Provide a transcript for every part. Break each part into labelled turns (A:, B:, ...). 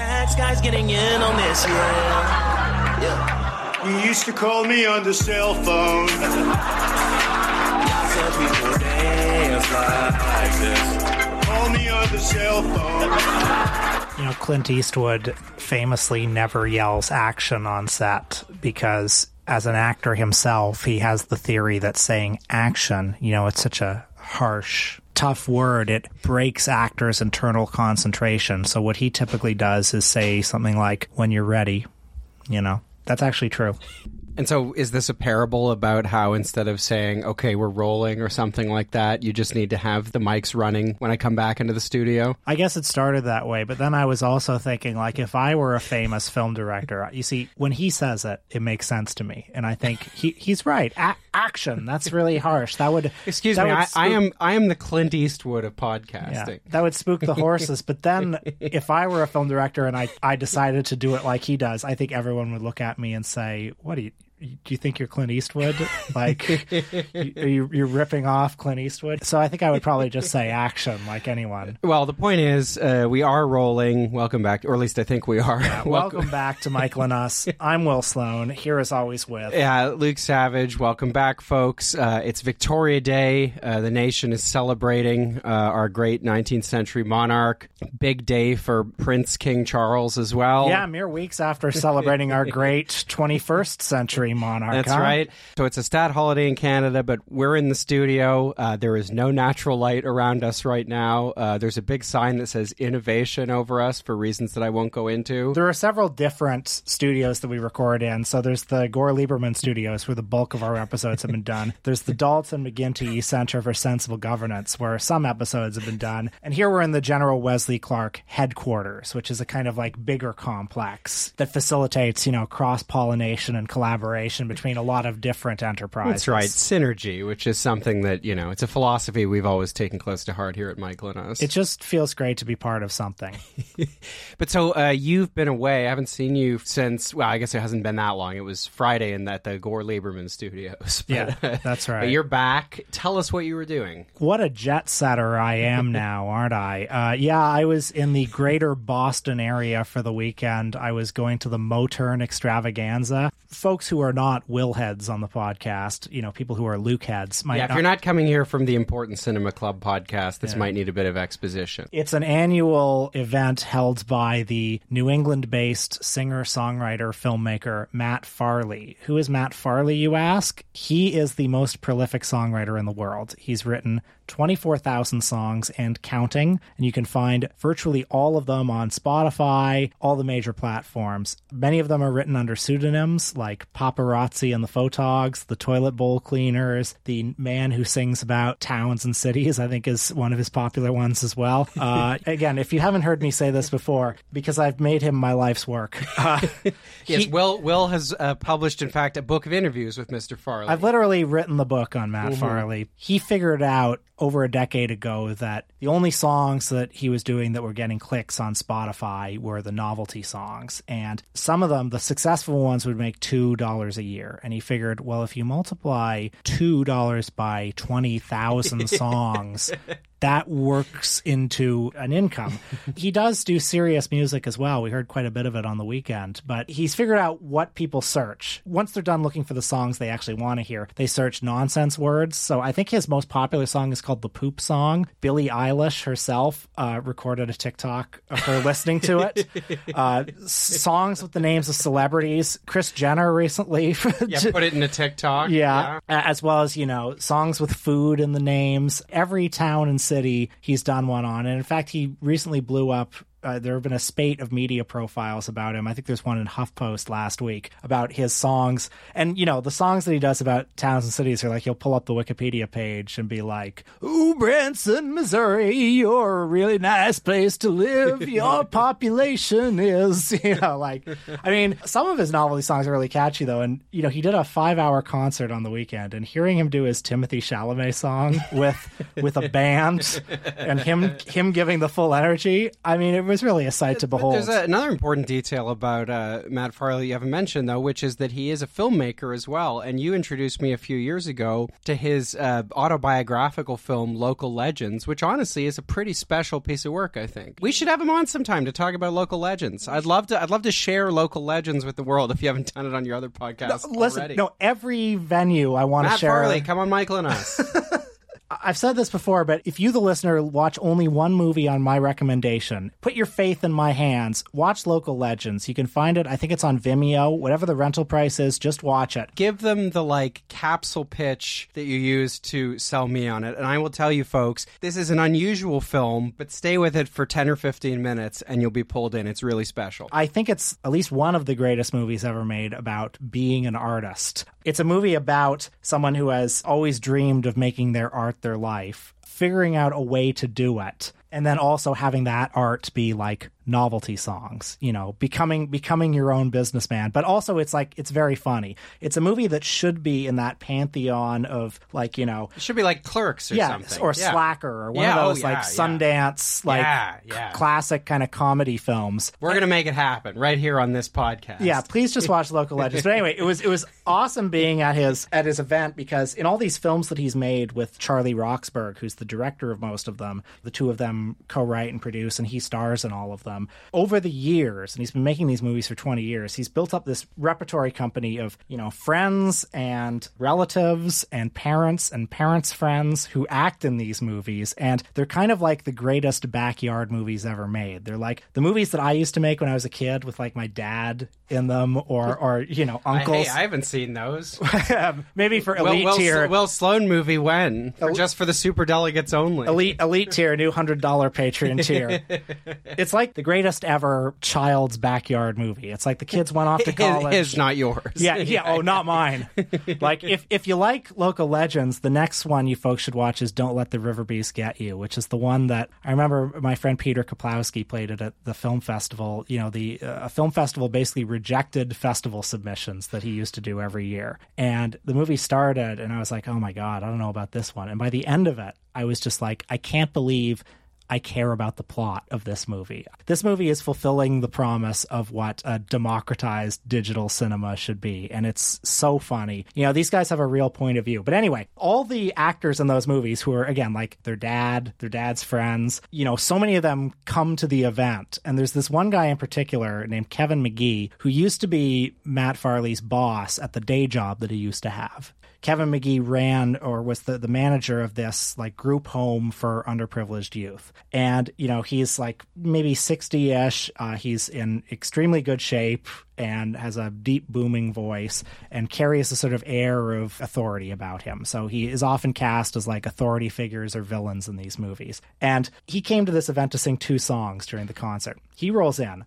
A: Tax guys getting in on this, yeah. Yeah.
B: You used to call me on the cell phone.
A: Some people dance like this.
B: Call me on the cell phone.
C: You know, Clint Eastwood famously never yells action on set because, as an actor himself, he has the theory that saying action, you know, it's such a harsh, tough word. It breaks actors' internal concentration. So, what he typically does is say something like, when you're ready, you know. That's actually true.
D: And so, is this a parable about how instead of saying, okay, we're rolling or something like that, you just need to have the mics running when I come back into the studio?
C: I guess it started that way, but then I was also thinking, like, if I were a famous film director, you see, when he says it, it makes sense to me. And I think he, he's right. A- action, that's really harsh. That would.
D: Excuse
C: that
D: me,
C: would
D: I, I am I am the Clint Eastwood of
C: Yeah,
D: podcasting.
C: that would spook the horses. But then, if I were a film director and I, I decided to do it like he does, I think everyone would look at me and say, "What do you do? You think you're Clint Eastwood? Like, you, are ripping off Clint Eastwood?" So I think I would probably just say action, like anyone.
D: Well, the point is, uh, we are rolling. Welcome back, or at least I think we are.
C: Welcome back to Michael and Us. I'm Will Sloan. Here as always with
D: Yeah, Luke Savage, welcome back, folks. Uh, it's Victoria Day. Uh, the nation is celebrating uh, our great 19th century monarch. Big day for Prince King Charles as well.
C: Yeah, mere weeks after celebrating our great 21st century monarch.
D: That's
C: huh?
D: right. So it's a stat holiday in Canada, but we're in the studio. Uh, there is no natural light around us right now. Uh, there's a big sign that says innovation over us for reasons that I won't go into.
C: There are several different studios that we record in. So there's the Gore Lieberman studios where the bulk of our episodes have been done. There's the Dalton McGuinty Center for Sensible Governance where some episodes have been done. And here we're in the General Wesley Clark headquarters, which is a kind of like bigger complex that facilitates, you know, cross pollination and collaboration between a lot of different enterprises.
D: That's right, synergy, which is something that you know it's a philosophy we've always taken close to heart here at Michael and Us.
C: It just feels great to be part of something.
D: But so uh, you've been away. I haven't seen you since. Well, I guess it hasn't been that long. It was Friday in that the Gore Lieberman Studios. But,
C: Yeah, that's right.
D: But you're back. Tell us what you were doing.
C: What a jet setter I am now, aren't I? Uh, yeah, I was in the greater Boston area for the weekend. I was going to the Motern extravaganza. Folks who are not Will heads on the podcast, you know, people who are Luke heads, might
D: Yeah, if
C: not-
D: you're not coming here from the Important Cinema Club podcast, this might need a bit of exposition.
C: It's an annual event held by the New England based singer, songwriter, filmmaker Matt Farley. Who is Matt Farley, you ask? He is the most prolific songwriter in the world. He's written 24,000 songs and counting, and you can find virtually all of them on Spotify, all the major platforms. Many of them are written under pseudonyms like Papa Razzi and the Photogs, the Toilet Bowl Cleaners, the man who sings about towns and cities, I think is one of his popular ones as well. Uh, again, if you haven't heard me say this before, because I've made him my life's work. Uh,
D: Yes,
C: he-
D: Will Will has uh, published, in fact, a book of interviews with Mr. Farley.
C: I've literally written the book on Matt Farley. He figured out over a decade ago that the only songs that he was doing that were getting clicks on Spotify were the novelty songs. And some of them, the successful ones, would make $2 a year. And he figured, well, if you multiply $2 by 20,000 songs, that works into an income. he does do serious music as well. We heard quite a bit of it on the weekend, but he's figured out what people search. Once they're done looking for the songs they actually want to hear, they search nonsense words. So I think his most popular song is called The Poop Song. Billie Eilish herself uh, recorded a TikTok of her listening to it. Uh, songs with the names of celebrities. Kris Jenner recently.
D: yeah, put it in a TikTok.
C: Yeah. A- As well as, you know, songs with food in the names. Every town and city he's done one on. And in fact, he recently blew up. Uh, there have been a spate of media profiles about him. I think there's one in HuffPost last week about his songs. And, you know, the songs that he does about towns and cities are like he'll pull up the Wikipedia page and be like, Ooh, Branson, Missouri, you're a really nice place to live. Your population is, you know, like, I mean, some of his novelty songs are really catchy, though. And, you know, he did a five hour concert on the weekend, and hearing him do his Timothée Chalamet song with with a band and him him giving the full energy, I mean, it was really a sight to behold.
D: There's a, another important detail about uh, Matt Farley you haven't mentioned, though, which is that he is a filmmaker as well. And you introduced me a few years ago to his uh, autobiographical film, Local Legends, which honestly is a pretty special piece of work. I think we should have him on sometime to talk about local legends. I'd love to. I'd love to share local legends with the world. If you haven't done it on your other podcast,
C: Listen,
D: already.
C: no, every venue I want to
D: Matt
C: share.
D: Farley, come on, Michael and us.
C: I've said this before, but if you, the listener, watch only one movie on my recommendation, put your faith in my hands. Watch Local Legends. You can find it. I think it's on Vimeo. Whatever the rental price is, just watch it.
D: give them the like capsule pitch that you use to sell me on it. And I will tell you folks, this is an unusual film, but stay with it for 10 or 15 minutes and you'll be pulled in. It's really special.
C: I think it's at least one of the greatest movies ever made about being an artist. It's a movie about someone who has always dreamed of making their art their life, figuring out a way to do it, and then also having that art be like novelty songs, you know, becoming becoming your own businessman. But also it's like it's very funny. It's a movie that should be in that pantheon of like, you know,
D: It should be like Clerks or
C: yeah,
D: something.
C: or
D: Yeah.
C: Slacker or one
D: Yeah,
C: of
D: oh,
C: those like
D: yeah, yeah.
C: Sundance like c- classic kind of comedy films.
D: We're going to make it happen right here on this podcast.
C: Yeah, please just watch Local Legends. But anyway, it was it was awesome being at his at his event because in all these films that he's made with Charlie Roxburgh, who's the director of most of them, the two of them co-write and produce, and he stars in all of them. Over the years, and he's been making these movies for twenty years, he's built up this repertory company of you know friends and relatives and parents and parents' friends who act in these movies, and they're kind of like the greatest backyard movies ever made. They're like the movies that I used to make when I was a kid with like my dad in them, or or you know
D: I,
C: uncles.
D: hey, I haven't seen those.
C: Um, maybe for
D: Well,
C: elite
D: well,
C: tier.
D: Well, Sloan movie when? For, just for the super delegates only.
C: elite elite tier, new hundred dollar Patreon tier. it's like the greatest ever child's backyard movie. It's like the kids went off to college.
D: his, not yours.
C: yeah, yeah. Oh, not mine. like if if you like local legends, the next one you folks should watch is "Don't Let the River Beast Get You," which is the one that I remember my friend Peter Kaplowski played it at the film festival. You know, the uh, film festival basically rejected festival submissions that he used to do every year, and the movie started, and I was like, oh my god, I don't know about this one. And by the end of it, I was just like, I can't believe I care about the plot of this movie. This movie is fulfilling the promise of what a democratized digital cinema should be, and it's so funny. You know, these guys have a real point of view. But anyway, all the actors in those movies who are, again, like their dad, their dad's friends, you know, so many of them come to the event. And there's this one guy in particular named Kevin McGee who used to be Matt Farley's boss at the day job that he used to have. Kevin McGee ran or was the, the manager of this like group home for underprivileged youth. And, you know, he's like maybe 60 ish. Uh, he's in extremely good shape and has a deep booming voice and carries a sort of air of authority about him. So he is often cast as like authority figures or villains in these movies. And he came to this event to sing two songs during the concert. He rolls in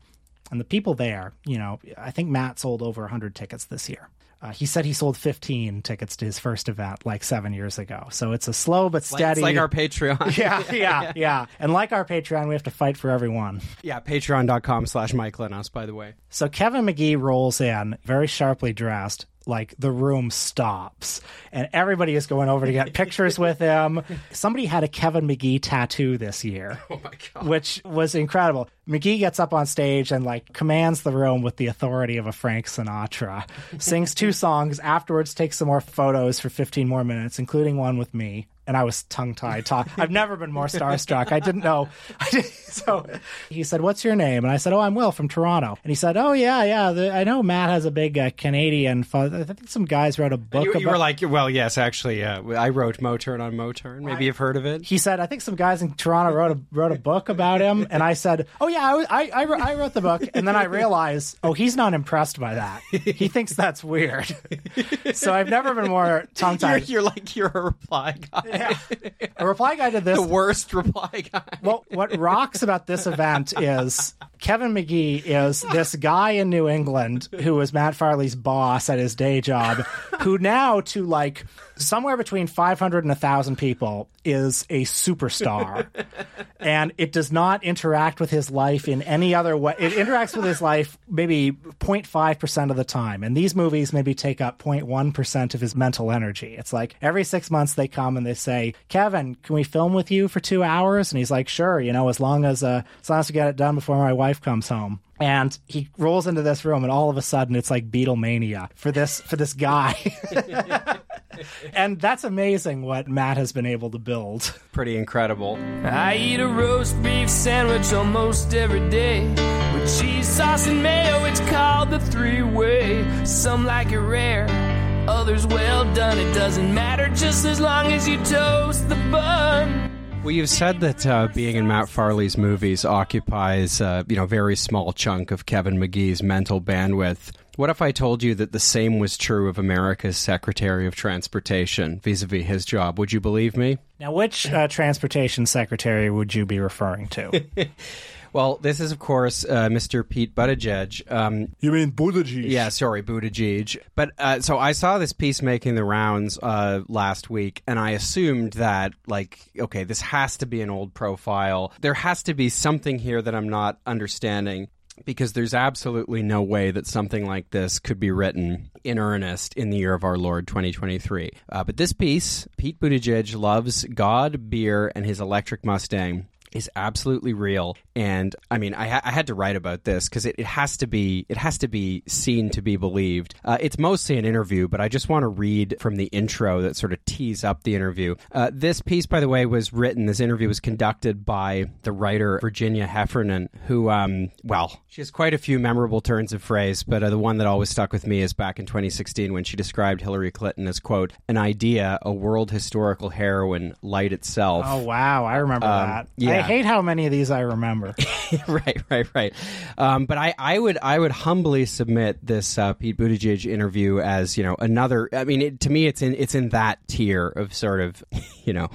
C: and the people there, you know, I think Matt sold over 100 tickets this year. Uh, he said he sold 15 tickets to his first event like seven years ago. So it's a slow but steady.
D: It's like our Patreon.
C: yeah, yeah, yeah. And like our Patreon, we have to fight for everyone.
D: yeah, patreon.com slash Mike us, by the way.
C: So Kevin McGee rolls in, very sharply dressed. Like the room stops, and everybody is going over to get pictures with him. Somebody had a Kevin McGee tattoo this year.
D: Oh my God.
C: which was incredible. McGee gets up on stage and like commands the room with the authority of a Frank Sinatra. Sings two songs, afterwards takes some more photos for 15 more minutes, including one with me. And I was tongue tied. Talk. I've never been more starstruck. I didn't know. so he said, "What's your name?" And I said, "Oh, I'm Will from Toronto." And he said, "Oh yeah, yeah. The, I know Matt has a big uh, Canadian. I think some guys wrote a book
D: You,
C: about."
D: you were like, well, yes, actually, uh, I wrote Motern on Motern. Maybe you've heard of it.
C: he said, I think some guys in Toronto wrote a wrote a book about him, and I said, Oh yeah, I I, I, wrote- I wrote the book, and then I realized, oh, he's not impressed by that. He thinks that's weird. so I've never been more tongue
D: You're,
C: tied.
D: you're like you're a reply guy.
C: A reply guy to this.
D: The worst reply guy.
C: Well, what rocks about this event is Kevin McGee is this guy in New England who was Matt Farley's boss at his day job, who now to like somewhere between 500 and 1,000 people is a superstar. and it does not interact with his life in any other way. It interacts with his life maybe 0.5% of the time. And these movies maybe take up 0.1% of his mental energy. It's like every six months they come and they say, Kevin, can we film with you for two hours? And he's like, sure, you know, as long as, uh, as long as we get it done before my wife comes home and he rolls into this room and all of a sudden it's like Beatlemania for this for this guy. and that's amazing what Matt has been able to build.
D: Pretty incredible.
A: I eat a roast beef sandwich almost every day. With cheese, sauce, and mayo, it's called the three way. Some like it rare, others well done. It doesn't matter just as long as you toast the bun.
D: Well, you've said that uh, being in Matt Farley's movies occupies, uh, you know, a very small chunk of Kevin McGee's mental bandwidth. What if I told you that the same was true of America's Secretary of Transportation vis-a-vis his job? Would you believe me?
C: Now, which uh, transportation secretary would you be referring to?
D: Well, this is, of course, uh, Mr. Pete Buttigieg. Um,
B: You mean Buttigieg?
D: yeah, sorry, Buttigieg. But uh, so I saw this piece making the rounds uh, last week, and I assumed that, like, okay, this has to be an old profile. There has to be something here that I'm not understanding. Because there's absolutely no way that something like this could be written in earnest in the year of our Lord 2023. Uh, but this piece, Pete Buttigieg loves God, beer, and his electric Mustang is absolutely real and i mean i, ha- I had to write about this because it, it has to be it has to be seen to be believed uh, it's mostly an interview but i just want to read from the intro that sort of tees up the interview uh, this piece by the way was written this interview was conducted by the writer virginia heffernan who um, well she has quite a few memorable turns of phrase but uh, the one that always stuck with me is back in 2016 when she described hillary clinton as quote an idea a world historical heroine light itself
C: oh, wow. I remember that.
D: yeah.
C: I hate how many of these I remember.
D: right, right, right. Um, but I, I would, I would humbly submit this uh, Pete Buttigieg interview as you know another. I mean, it, to me, it's in, it's in that tier of sort of, you know,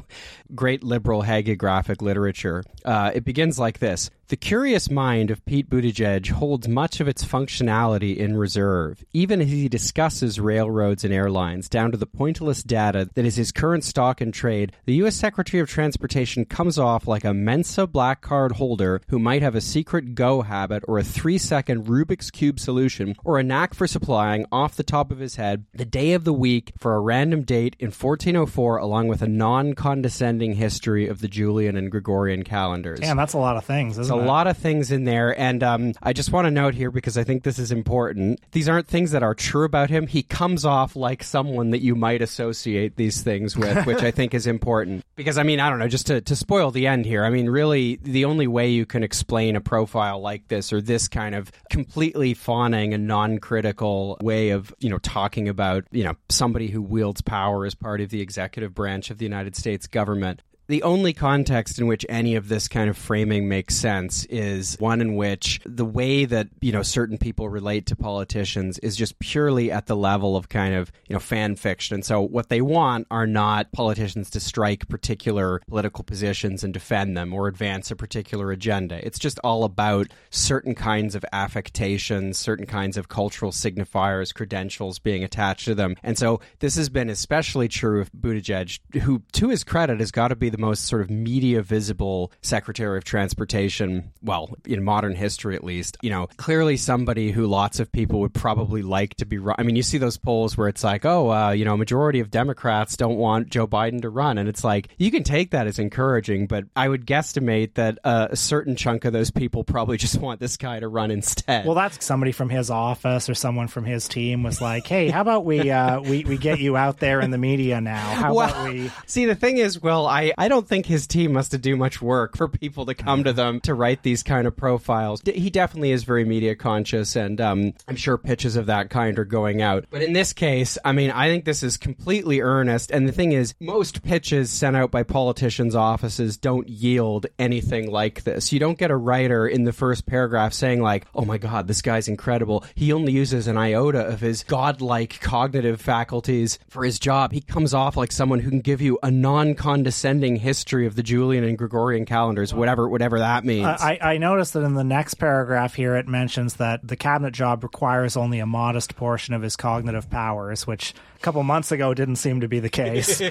D: great liberal hagiographic literature. Uh, it begins like this. The curious mind of Pete Buttigieg holds much of its functionality in reserve, even as he discusses railroads and airlines, down to the pointless data that is his current stock in trade. The U.S. Secretary of Transportation comes off like a Mensa black card holder who might have a secret go habit or a three second Rubik's Cube solution or a knack for supplying off the top of his head the day of the week for a random date in 1404, along with a non condescending history of the Julian and Gregorian calendars
C: Damn, that's a lot of things, isn't it?
D: Lot of things in there and um, i just want to note here because i think this is important these aren't things that are true about him. He comes off like someone that you might associate these things with which i think is important. Because i mean i don't know just to, to spoil the end here i mean really the only way you can explain a profile like this or this kind of completely fawning and non-critical way of you know talking about you know somebody who wields power as part of the executive branch of the united states government the only context in which any of this kind of framing makes sense is one in which the way that you know certain people relate to politicians is just purely at the level of kind of you know fan fiction. And so what they want are not politicians to strike particular political positions and defend them or advance a particular agenda. It's just all about certain kinds of affectations certain kinds of cultural signifiers credentials being attached to them. And so this has been especially true of Buttigieg who to his credit has got to be the most sort of media visible Secretary of Transportation, well, in modern history at least. You know, clearly somebody who lots of people would probably like to be run. I mean, you see those polls where it's like, oh, uh, you know, a majority of Democrats don't want Joe Biden to run. And it's like, you can take that as encouraging, but I would guesstimate that uh, a certain chunk of those people probably just want this guy to run instead.
C: Well, that's somebody from his office or someone from his team was like, "Hey, how about we uh, we we get you out there in the media now? How
D: well,
C: about we?"
D: see, the thing is, Will, I, I don't think his team must have do much work for people to come to them to write these kind of profiles. D- He definitely is very media conscious, and um, I'm sure pitches of that kind are going out. But in this case, I mean, I think this is completely earnest. And the thing is, most pitches sent out by politicians' offices don't yield anything like this. You don't get a writer in the first paragraph saying, like, oh my God, this guy's incredible. He only uses an iota of his godlike cognitive faculties for his job. He comes off like someone who can give you a non condescending history of the Julian and Gregorian calendars, whatever whatever that means.
C: I, I noticed that in the next paragraph here, it mentions that the cabinet job requires only a modest portion of his cognitive powers, which a couple months ago didn't seem to be the case.
D: yeah,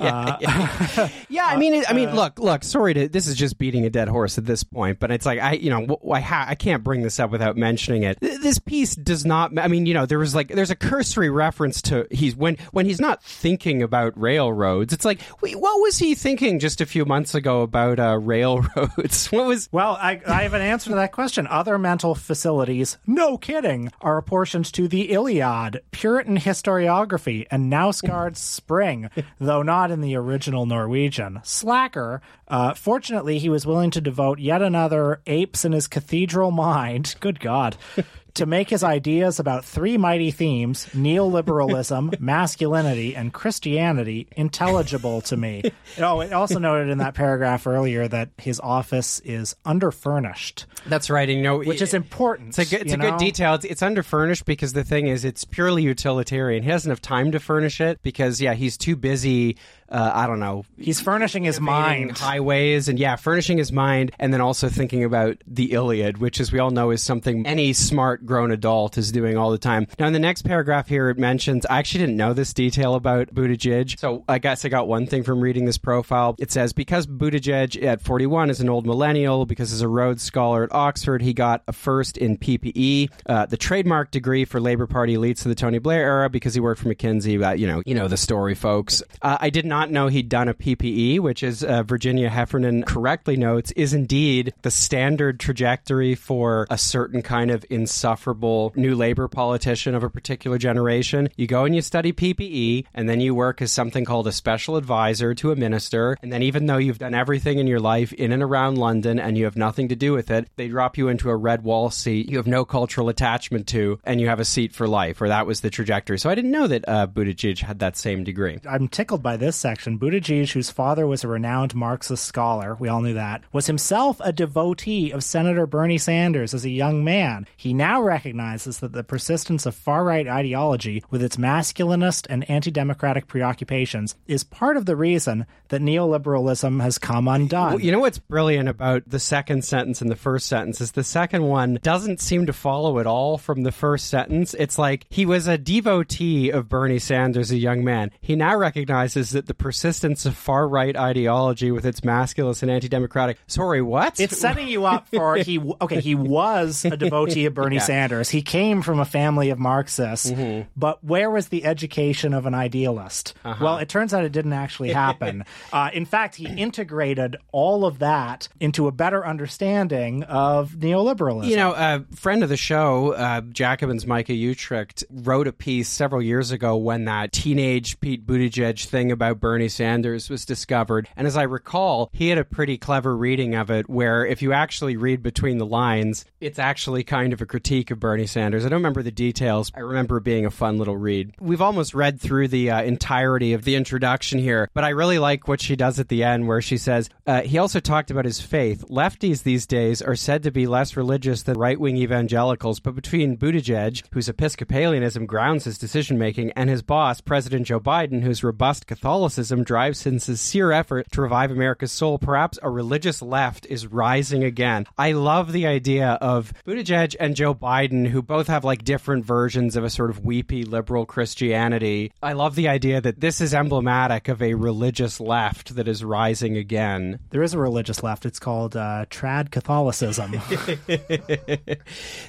D: uh, yeah. yeah, I mean, it, I mean, look, look. Sorry to this is just beating a dead horse at this point, but it's like I, you know, I ha- I can't bring this up without mentioning it. Th- This piece does not. I mean, you know, there was like there's a cursory reference to he's when when he's not thinking about railroads. It's like, wait, what was he thinking just a few months ago about uh, railroads? What was
C: Well, I, I have an answer to that question. Other mental facilities, no kidding, are apportioned to the Iliad, Puritan historiography, and Knausgaard's Spring, though not in the original Norwegian. Slacker, uh, fortunately, he was willing to devote yet another apes in his cathedral mind. Good God. To make his ideas about three mighty themes neoliberalism, masculinity, and Christianity intelligible to me. Oh, it also noted in that paragraph earlier that his office is underfurnished,
D: that's right? And you know,
C: which is important.
D: It's a good, it's a good detail. It's, it's underfurnished because the thing is, it's purely utilitarian. He doesn't have time to furnish it because, yeah, he's too busy. Uh, I don't know.
C: He's furnishing his mind.
D: highways and yeah, furnishing his mind, and then also thinking about the Iliad, which, as we all know, is something any smart grown adult is doing all the time. Now, in the next paragraph here, it mentions I actually didn't know this detail about Buttigieg, so I guess I got one thing from reading this profile. It says because Buttigieg at 41 is an old millennial, because as a Rhodes Scholar at Oxford, he got a first in PPE, uh, the trademark degree for Labour Party elites of the Tony Blair era, because he worked for McKinsey. Uh, you know, you know the story, folks. Uh, I did not know he'd done a PPE, which, as uh, Virginia Heffernan correctly notes, is indeed the standard trajectory for a certain kind of insufferable new labor politician of a particular generation. You go and you study PPE, and then you work as something called a special advisor to a minister. And then, even though you've done everything in your life in and around London and you have nothing to do with it, they drop you into a red wall seat you have no cultural attachment to, and you have a seat for life. Or that was the trajectory. So I didn't know that uh, Buttigieg had that same degree.
C: I'm tickled by this section. Buttigieg, whose father was a renowned Marxist scholar, we all knew that, was himself a devotee of Senator Bernie Sanders as a young man. He now recognizes that the persistence of far right ideology, with its masculinist and anti democratic preoccupations, is part of the reason that neoliberalism has come undone.
D: Well, you know what's brilliant about the second sentence and the first sentence is the second one doesn't seem to follow at all from the first sentence. It's like he was a devotee of Bernie Sanders, as a young man. He now recognizes that the persistence of far right ideology with its masculinist and anti democratic. Sorry, what?
C: It's setting you up for he. Okay, he was a devotee of Bernie
D: Yeah.
C: Sanders. He came from a family of Marxists, but where was the education of an idealist? Well, it turns out it didn't actually happen. uh, in fact, he integrated all of that into a better understanding of neoliberalism.
D: You know, a friend of the show, uh, Jacobin's Micah Uetricht, wrote a piece several years ago when that teenage Pete Buttigieg thing about Bernie Sanders was discovered. And as I recall, he had a pretty clever reading of it where if you actually read between the lines, it's actually kind of a critique of Bernie Sanders. I don't remember the details. I remember it being a fun little read. We've almost read through the uh, entirety of the introduction here, but I really like what she does at the end where she says, uh, he also talked about his faith. Lefties these days are said to be less religious than right wing evangelicals, but between Buttigieg, whose Episcopalianism grounds his decision making, and his boss, President Joe Biden, whose robust Catholicism drives his sincere effort to revive America's soul, perhaps a religious left is rising again. I love the idea of Buttigieg and Joe Biden, who both have like different versions of a sort of weepy liberal Christianity. I love the idea that this is emblematic of a religious left that is rising again.
C: there is a religious left. It's called uh, trad Catholicism.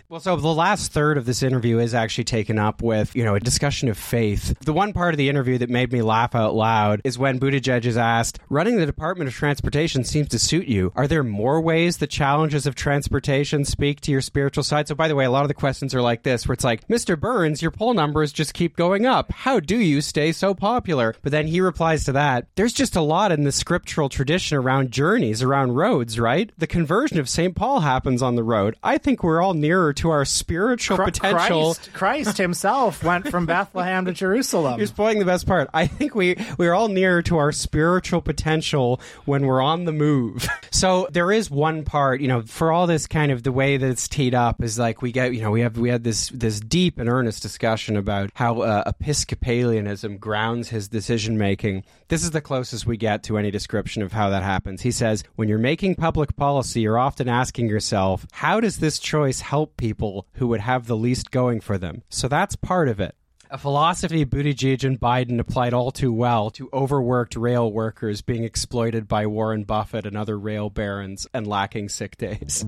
D: Well, so the last third of this interview is actually taken up with, you know, a discussion of faith. The one part of the interview that made me laugh out loud is when Buttigieg is asked, running the Department of Transportation seems to suit you. Are there more ways the challenges of transportation speak to your spiritual side? So, by the way, a lot of the questions are like this, where it's like, Mr. Burns, your poll numbers just keep going up. How do you stay so popular? But then he replies to that, there's just a lot in the scriptural tradition around journeys, around roads, right? The conversion of St. Paul happens on the road. I think we're all nearer to our spiritual
C: Chr-
D: potential.
C: Christ, Christ himself went from Bethlehem to Jerusalem.
D: You're spoiling the best part. I think we we're all all nearer to our spiritual potential when we're on the move. So there is one part, you know, for all this kind of the way that it's teed up is like we get, you know, we have we had this this deep and earnest discussion about how uh, Episcopalianism grounds his decision making. This is the closest we get to any description of how that happens. He says, when you're making public policy, you're often asking yourself, how does this choice help people who would have the least going for them? So that's part of it. A philosophy Buttigieg and Biden applied all too well to overworked rail workers being exploited by Warren Buffett and other rail barons and lacking sick days.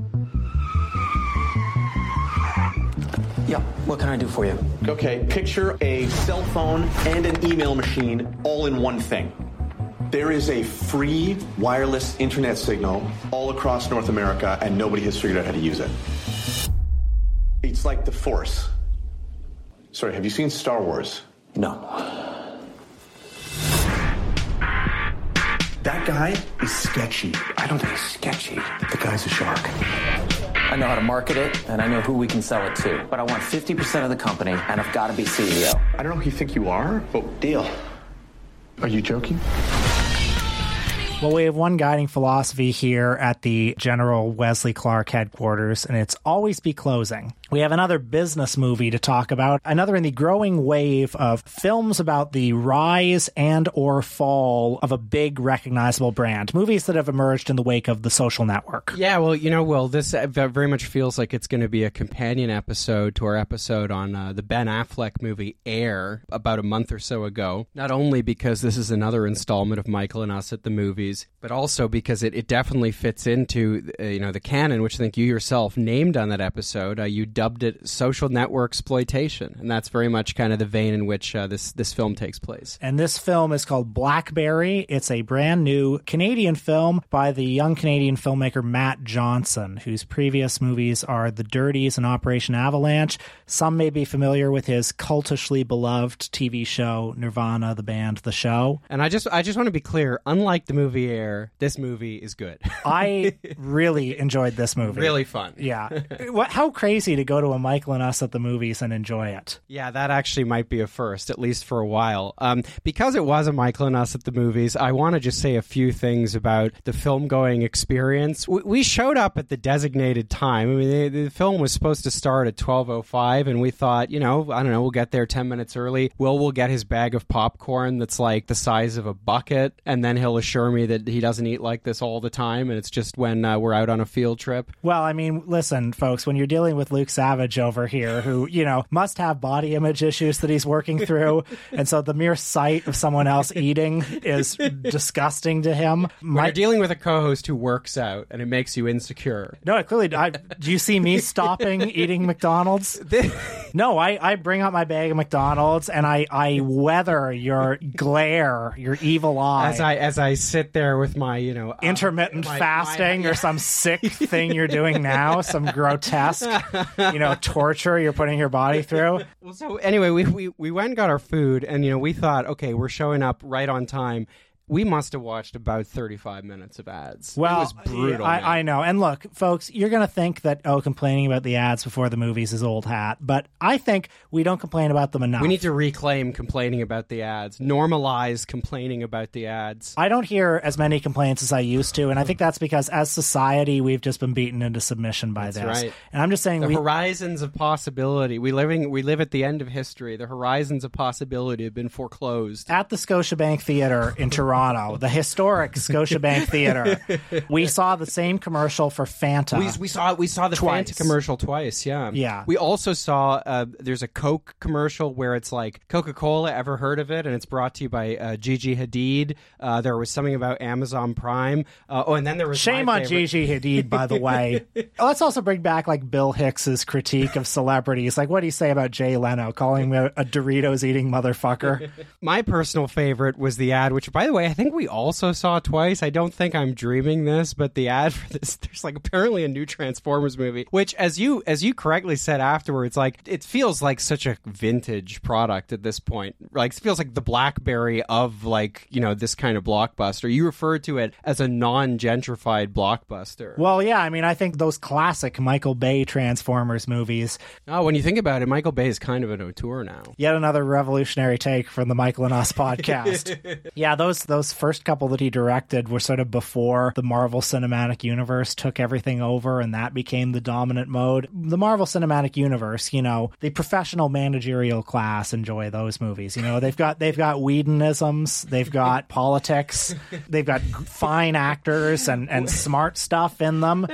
E: Yeah, what can I do for you?
F: Okay, picture a cell phone and an email machine all in one thing. There is a free wireless internet signal all across North America, and nobody has figured out how to use it. It's like the Force. Sorry, have you seen Star Wars?
E: No.
F: That guy is sketchy. I don't think he's sketchy. The guy's a shark.
E: I know how to market it, and I know who we can sell it to. But I want 50% of the company, and I've got to be CEO.
F: I don't know who you think you are, but
E: Deal.
F: are you joking?
C: Well, we have one guiding philosophy here at the General Wesley Clark headquarters, and it's always be closing. We have another business movie to talk about, another in the growing wave of films about the rise and or fall of a big recognizable brand, movies that have emerged in the wake of the social network.
D: Yeah, well, you know, Will, this uh, very much feels like it's going to be a companion episode to our episode on uh, the Ben Affleck movie Air about a month or so ago. Not only because this is another installment of Michael and Us at the movies, but also because it, it definitely fits into uh, you know the canon, which I think you yourself named on that episode. Uh, you dubbed it social network exploitation, and that's very much kind of the vein in which uh, this this film takes place.
C: And this film is called Blackberry. It's a brand new Canadian film by the young Canadian filmmaker Matt Johnson, whose previous movies are The Dirties and Operation Avalanche. Some may be familiar with his cultishly beloved TV show Nirvana, the band, the show.
D: And I just I just want to be clear, unlike the movie Air, this movie is good.
C: I really enjoyed this movie.
D: really fun.
C: Yeah. what, how crazy to go to a Michael and Us at the movies and enjoy it.
D: Yeah, that actually might be a first, at least for a while. Um, because it was a Michael and Us at the movies, I want to just say a few things about the film going experience. We, we showed up at the designated time. I mean, the, the film was supposed to start at 12.05, and we thought, you know, I don't know, we'll get there 10 minutes early. Will will get his bag of popcorn that's like the size of a bucket, and then he'll assure me that he doesn't eat like this all the time, and it's just when uh, we're out on a field trip.
C: Well, I mean, listen, folks, when you're dealing with Luke Savage over here, who, you know, must have body image issues that he's working through, and so the mere sight of someone else eating is disgusting to him.
D: When
C: My-
D: you're dealing with a co-host who works out, and it makes you insecure.
C: no, I clearly, I, do you see me stopping eating McDonald's? No, I, I bring out my bag of McDonald's and I, I weather your glare, your evil eye.
D: As I as I sit there with my you know uh,
C: intermittent
D: my- my-
C: fasting or some sick thing you're doing now, some grotesque, you know, torture you're putting your body through.
D: Well, so anyway, we, we we went and got our food, and you know we thought, okay, we're showing up right on time. We must have watched about thirty-five minutes of ads.
C: Well,
D: it was brutal.
C: I, I know. And look, folks, you're going to think that, oh, complaining about the ads before the movies is old hat. But I think we don't complain about them enough.
D: we need to reclaim complaining about the ads, normalize complaining about the ads.
C: I don't hear as many complaints as I used to, and I think that's because as society we've just been beaten into submission by this.
D: right.
C: And I'm just saying
D: The
C: we
D: horizons of possibility. We living we live at the end of history. The horizons of possibility have been foreclosed.
C: at the Scotiabank Theater in Toronto, the historic Scotiabank Theater, we saw the same commercial for Fanta.
D: We, we saw we saw the
C: Twice.
D: Fanta commercial twice. Yeah,
C: Yeah.
D: We also saw uh, there's a Coke commercial where it's like Coca Cola. Ever heard of it? And it's brought to you by uh, Gigi Hadid. Uh, there was something about Amazon Prime. Uh, oh, and then there was
C: Shame on
D: favorite-
C: Gigi Hadid, by the way. Let's also bring back like Bill Hicks's critique of celebrities. Like, what do you say about Jay Leno calling him a, a Doritos eating motherfucker?
D: My personal favorite was the ad, which by the way way, I think we also saw twice. I don't think I'm dreaming this, but the ad for this, there's like apparently a new Transformers movie, which as you as you correctly said afterwards, like it feels like such a vintage product at this point. Like it feels like the BlackBerry of like you know this kind of blockbuster. You referred to it as a non-gentrified blockbuster.
C: Well, yeah, I mean, I think those classic Michael Bay Transformers movies,
D: oh, when you think about it, Michael Bay is kind of an auteur now.
C: yet another revolutionary take from the Michael and Us podcast. yeah, those those first couple that he directed were sort of before the Marvel Cinematic Universe took everything over and that became the dominant mode. The Marvel Cinematic Universe, you know, the professional managerial class enjoy those movies. You know, they've got they've got Whedonisms, they've got politics, they've got fine actors and and smart stuff in them,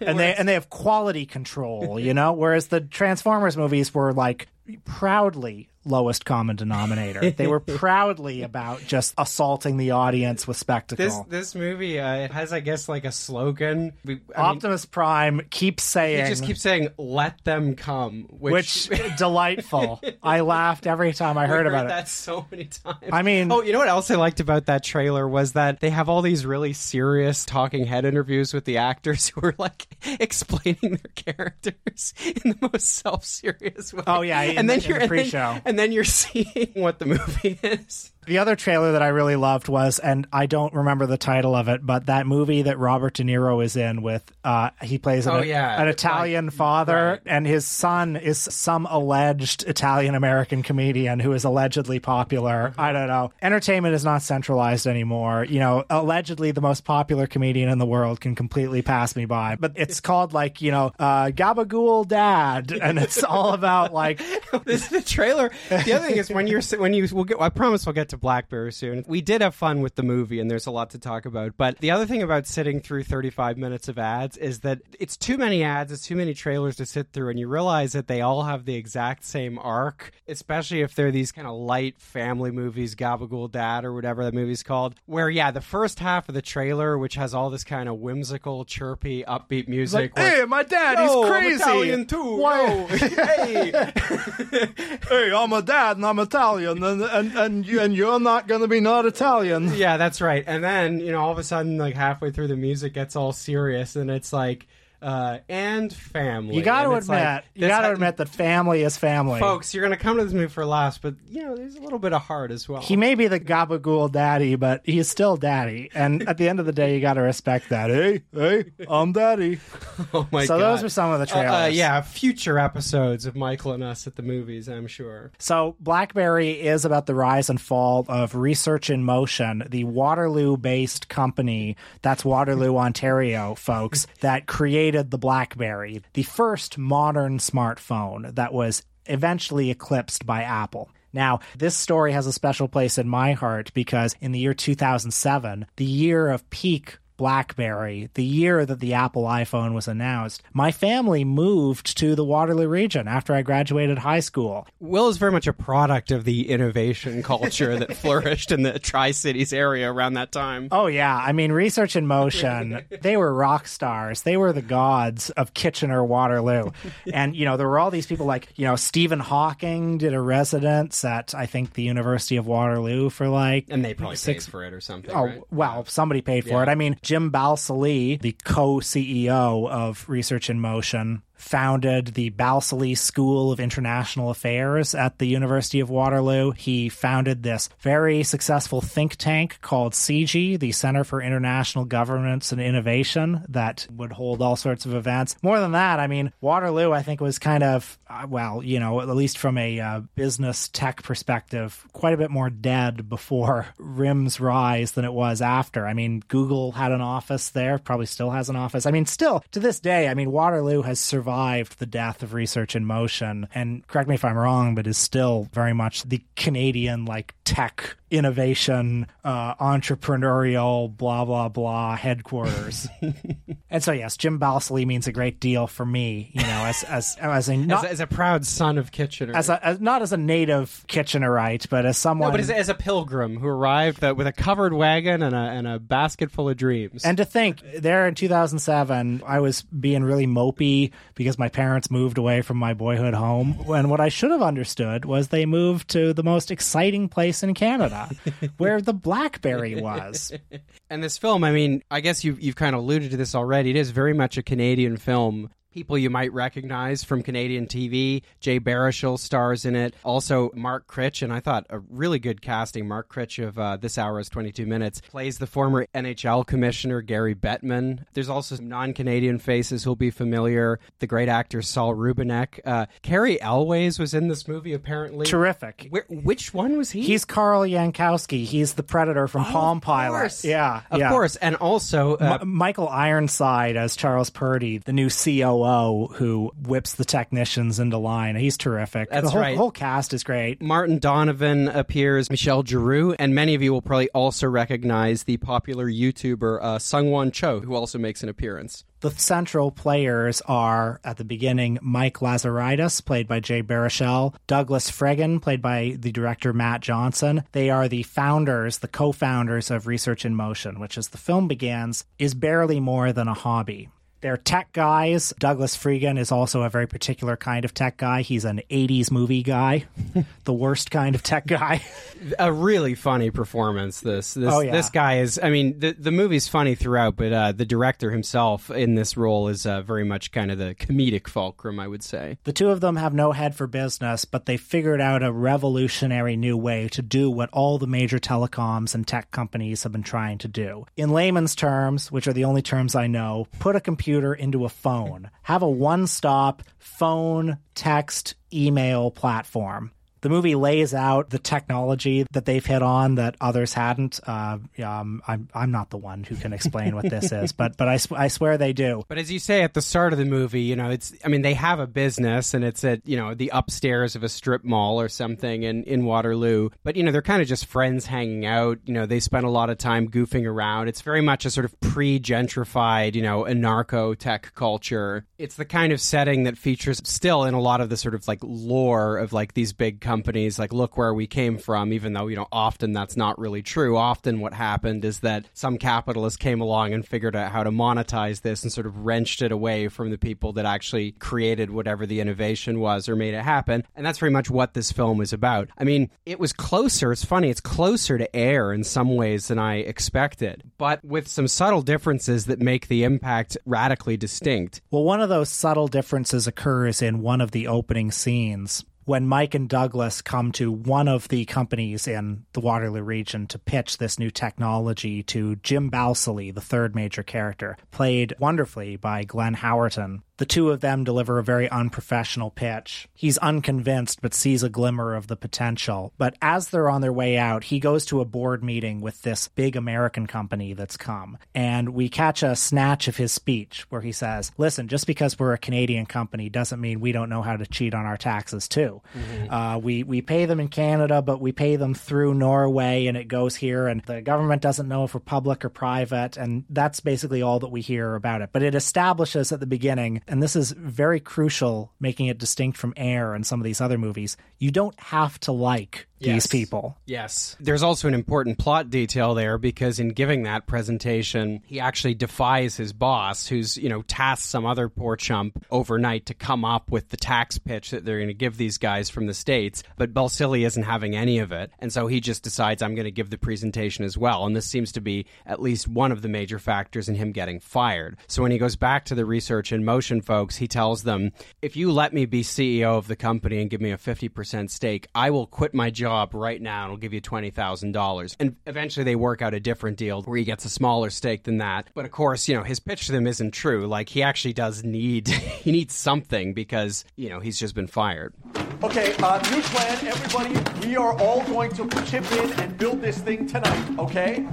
C: and they and they have quality control. You know, whereas the Transformers movies were like proudly lowest common denominator. they were proudly about just assaulting the audience with spectacle.
D: This this movie uh, it has, I guess, like a slogan. We, I mean,
C: Optimus Prime keeps saying,
D: he just keeps saying "Let them come," which,
C: which delightful. I laughed every time I heard
D: we
C: about it.
D: that so many times.
C: I mean-
D: oh, you know what else I liked about that trailer was that they have all these really serious talking head interviews with the actors who are like explaining their characters in the most self-serious way.
C: Oh, yeah, in
D: and then
C: the-
D: you're
C: the
D: and then-
C: pre-show.
D: And then you're seeing what the movie is.
C: The other trailer that I really loved was, and I don't remember the title of it, but that movie that Robert De Niro is in with, uh, he plays an,
D: Oh, yeah.
C: an Italian
D: Like-
C: father,
D: right.
C: and his son is some alleged Italian American comedian who is allegedly popular. I don't know. Entertainment is not centralized anymore. You know, allegedly the most popular comedian in the world can completely pass me by, but it's called like, you know, uh, Gabagool Dad, and it's all about like,
D: this is the trailer. The other thing is when you're when you we'll get. I promise we'll get to Blackberry soon. We did have fun with the movie, and there's a lot to talk about. But the other thing about sitting through 35 minutes of ads is that it's too many ads. It's too many trailers to sit through, and you realize that they all have the exact same arc. Especially if they're these kind of light family movies, Gabagool Dad or whatever that movie's called. Where yeah, the first half of the trailer, which has all this kind of whimsical, chirpy, upbeat music. where-
C: hey, my dad, he's
D: I'm
C: crazy.
D: Italian too.
C: Why-
D: hey.
C: hey, I'm a dad and I'm Italian, and and and, you, and you're not going to be not Italian.
D: Yeah, that's right. And then, you know, all of a sudden, like halfway through the music gets all serious and it's like, uh, and family.
C: You got to admit,
D: like,
C: you got to admit that family is family.
D: Folks, you're going to come to this movie for laughs, but, you know, there's a little bit of heart as well.
C: He may be the gabagool daddy, but he's still daddy. And at the end of the day, you got to respect that. Hey, hey, I'm daddy.
D: oh my
C: so
D: God.
C: those were some of the
D: Uh,
C: trailers.
D: uh, yeah, future episodes of Michael and us at the movies, I'm sure.
C: So BlackBerry is about the rise and fall of Research in Motion, the Waterloo-based company that's Waterloo, Ontario, folks, that created the BlackBerry, the first modern smartphone that was eventually eclipsed by Apple. Now, this story has a special place in my heart because in the year 2007, the year of peak BlackBerry, the year that the Apple iPhone was announced, my family moved to the Waterloo region after I graduated high school.
D: Will is very much a product of the innovation culture that flourished in the Tri Cities area around that time.
C: Oh yeah, I mean Research in Motion, they were rock stars. They were the gods of Kitchener Waterloo. And you know, there were all these people like, you know, Stephen Hawking did a residence at I think the University of Waterloo for like
D: And they probably
C: six
D: paid for it or something.
C: Oh,
D: right?
C: well, somebody paid for it. I mean, Jim Balsillie, the co-CEO of Research in Motion, founded the Balsillie School of International Affairs at the University of Waterloo. He founded this very successful think tank called CIGI, the Center for International Governance and Innovation, that would hold all sorts of events. More than that, I mean, Waterloo, I think, was kind of, uh, well, you know, at least from a uh, business tech perspective, quite a bit more dead before RIM's rise than it was after. I mean, Google had an office there, probably still has an office. I mean, still to this day, I mean, Waterloo has survived the death of Research in Motion, and correct me if I'm wrong, but is still very much the Canadian like tech innovation, uh, entrepreneurial, blah blah blah headquarters. and so, yes, Jim Balsillie means a great deal for me. You know, as as as a not
D: as, a, as a proud son of Kitchener.
C: as a as, not as a native Kitchenerite, but as someone.
D: no, but as, as a pilgrim who arrived with a covered wagon and a, and a basket full of dreams.
C: And to think, there in 2007, I was being really mopey because my parents moved away from my boyhood home. And what I should have understood was they moved to the most exciting place place in Canada where the BlackBerry was.
D: And this film, I mean, I guess you've, you've kind of alluded to this already. It is very much a Canadian film people you might recognize from Canadian TV. Jay Baruchel stars in it. Also, Mark Critch, and I thought a really good casting. Mark Critch of uh, This Hour is 22 Minutes plays the former NHL commissioner Gary Bettman. There's also some non Canadian faces who'll be familiar. The great actor Saul Rubinek. Uh, Cary Elwes was in this movie, apparently.
C: Terrific.
D: Where, which one was he?
C: He's Carl Yankowski. He's the predator from
D: Oh,
C: Palm
D: of
C: Pilot.
D: course.
C: Yeah,
D: Of
C: yeah.
D: course. And also, uh,
C: M- Michael Ironside as Charles Purdy, the new COO who whips the technicians into line. He's terrific.
D: That's
C: the whole,
D: right.
C: whole cast is great.
D: Martin Donovan appears, Michelle Giroux, and many of you will probably also recognize the popular YouTuber uh, Sungwon Cho, who also makes an appearance.
C: The central players are at the beginning Mike Lazaridis, played by Jay Baruchel, Douglas Fregin, played by the director Matt Johnson. They are the founders, the co founders of Research in Motion, which, as the film begins, is barely more than a hobby. They're tech guys. Douglas Fregin is also a very particular kind of tech guy. He's an 80s movie guy, the worst kind of tech guy.
D: A really funny performance. This this
C: Oh, yeah.
D: this guy is. I mean, the the movie's funny throughout, but uh, the director himself in this role is uh, very much kind of the comedic fulcrum, I would say.
C: The two of them have no head for business, but they figured out a revolutionary new way to do what all the major telecoms and tech companies have been trying to do. In layman's terms, which are the only terms I know, put a computer into a phone. Have a one stop phone, text, email platform. The movie lays out the technology that they've hit on that others hadn't. Uh, um, I'm I'm not the one who can explain what this is, but but I, sw- I swear they do.
D: But as you say at the start of the movie, you know, it's I mean they have a business and it's at, you know, the upstairs of a strip mall or something in in Waterloo. But you know, they're kind of just friends hanging out, you know, they spend a lot of time goofing around. It's very much a sort of pre-gentrified, you know, anarcho tech culture. It's the kind of setting that features still in a lot of the sort of like lore of like these big companies like look where we came from even though you know often that's not really true. Often what happened is that some capitalist came along and figured out how to monetize this and sort of wrenched it away from the people that actually created whatever the innovation was or made it happen. And that's very much what this film is about. I mean it was closer it's funny it's closer to air in some ways than i expected but with some subtle differences that make the impact radically distinct.
C: Well, one of those subtle differences occurs in one of the opening scenes when Mike and Douglas come to one of the companies in the Waterloo region to pitch this new technology to Jim Balsillie, the third major character, played wonderfully by Glenn Howerton. The two of them deliver a very unprofessional pitch. He's unconvinced but sees a glimmer of the potential. But as they're on their way out, he goes to a board meeting with this big American company that's come. And we catch a snatch of his speech where he says, Listen, just because we're a Canadian company doesn't mean we don't know how to cheat on our taxes too. Uh, we, we pay them in Canada, but we pay them through Norway and it goes here. And the government doesn't know if we're public or private. And that's basically all that we hear about it. But it establishes at the beginning and this is very crucial, making it distinct from Air and some of these other movies. You don't have to like
D: Yes.
C: these people.
D: Yes. There's also an important plot detail there because in giving that presentation, he actually defies his boss, who's, you know, tasked some other poor chump overnight to come up with the tax pitch that they're going to give these guys from the States. But Balsillie isn't having any of it. And so he just decides, I'm going to give the presentation as well. And this seems to be at least one of the major factors in him getting fired. So when he goes back to the research in motion folks, he tells them, if you let me be CEO of the company and give me a 50% stake, I will quit my job right now and will give you $20,000. And eventually they work out a different deal where he gets a smaller stake than that. But of course, you know, his pitch to them isn't true. Like he actually does need, he needs something because, you know, he's just been fired.
F: Okay, uh, new plan, everybody. We are all going to chip in and build this thing tonight, okay?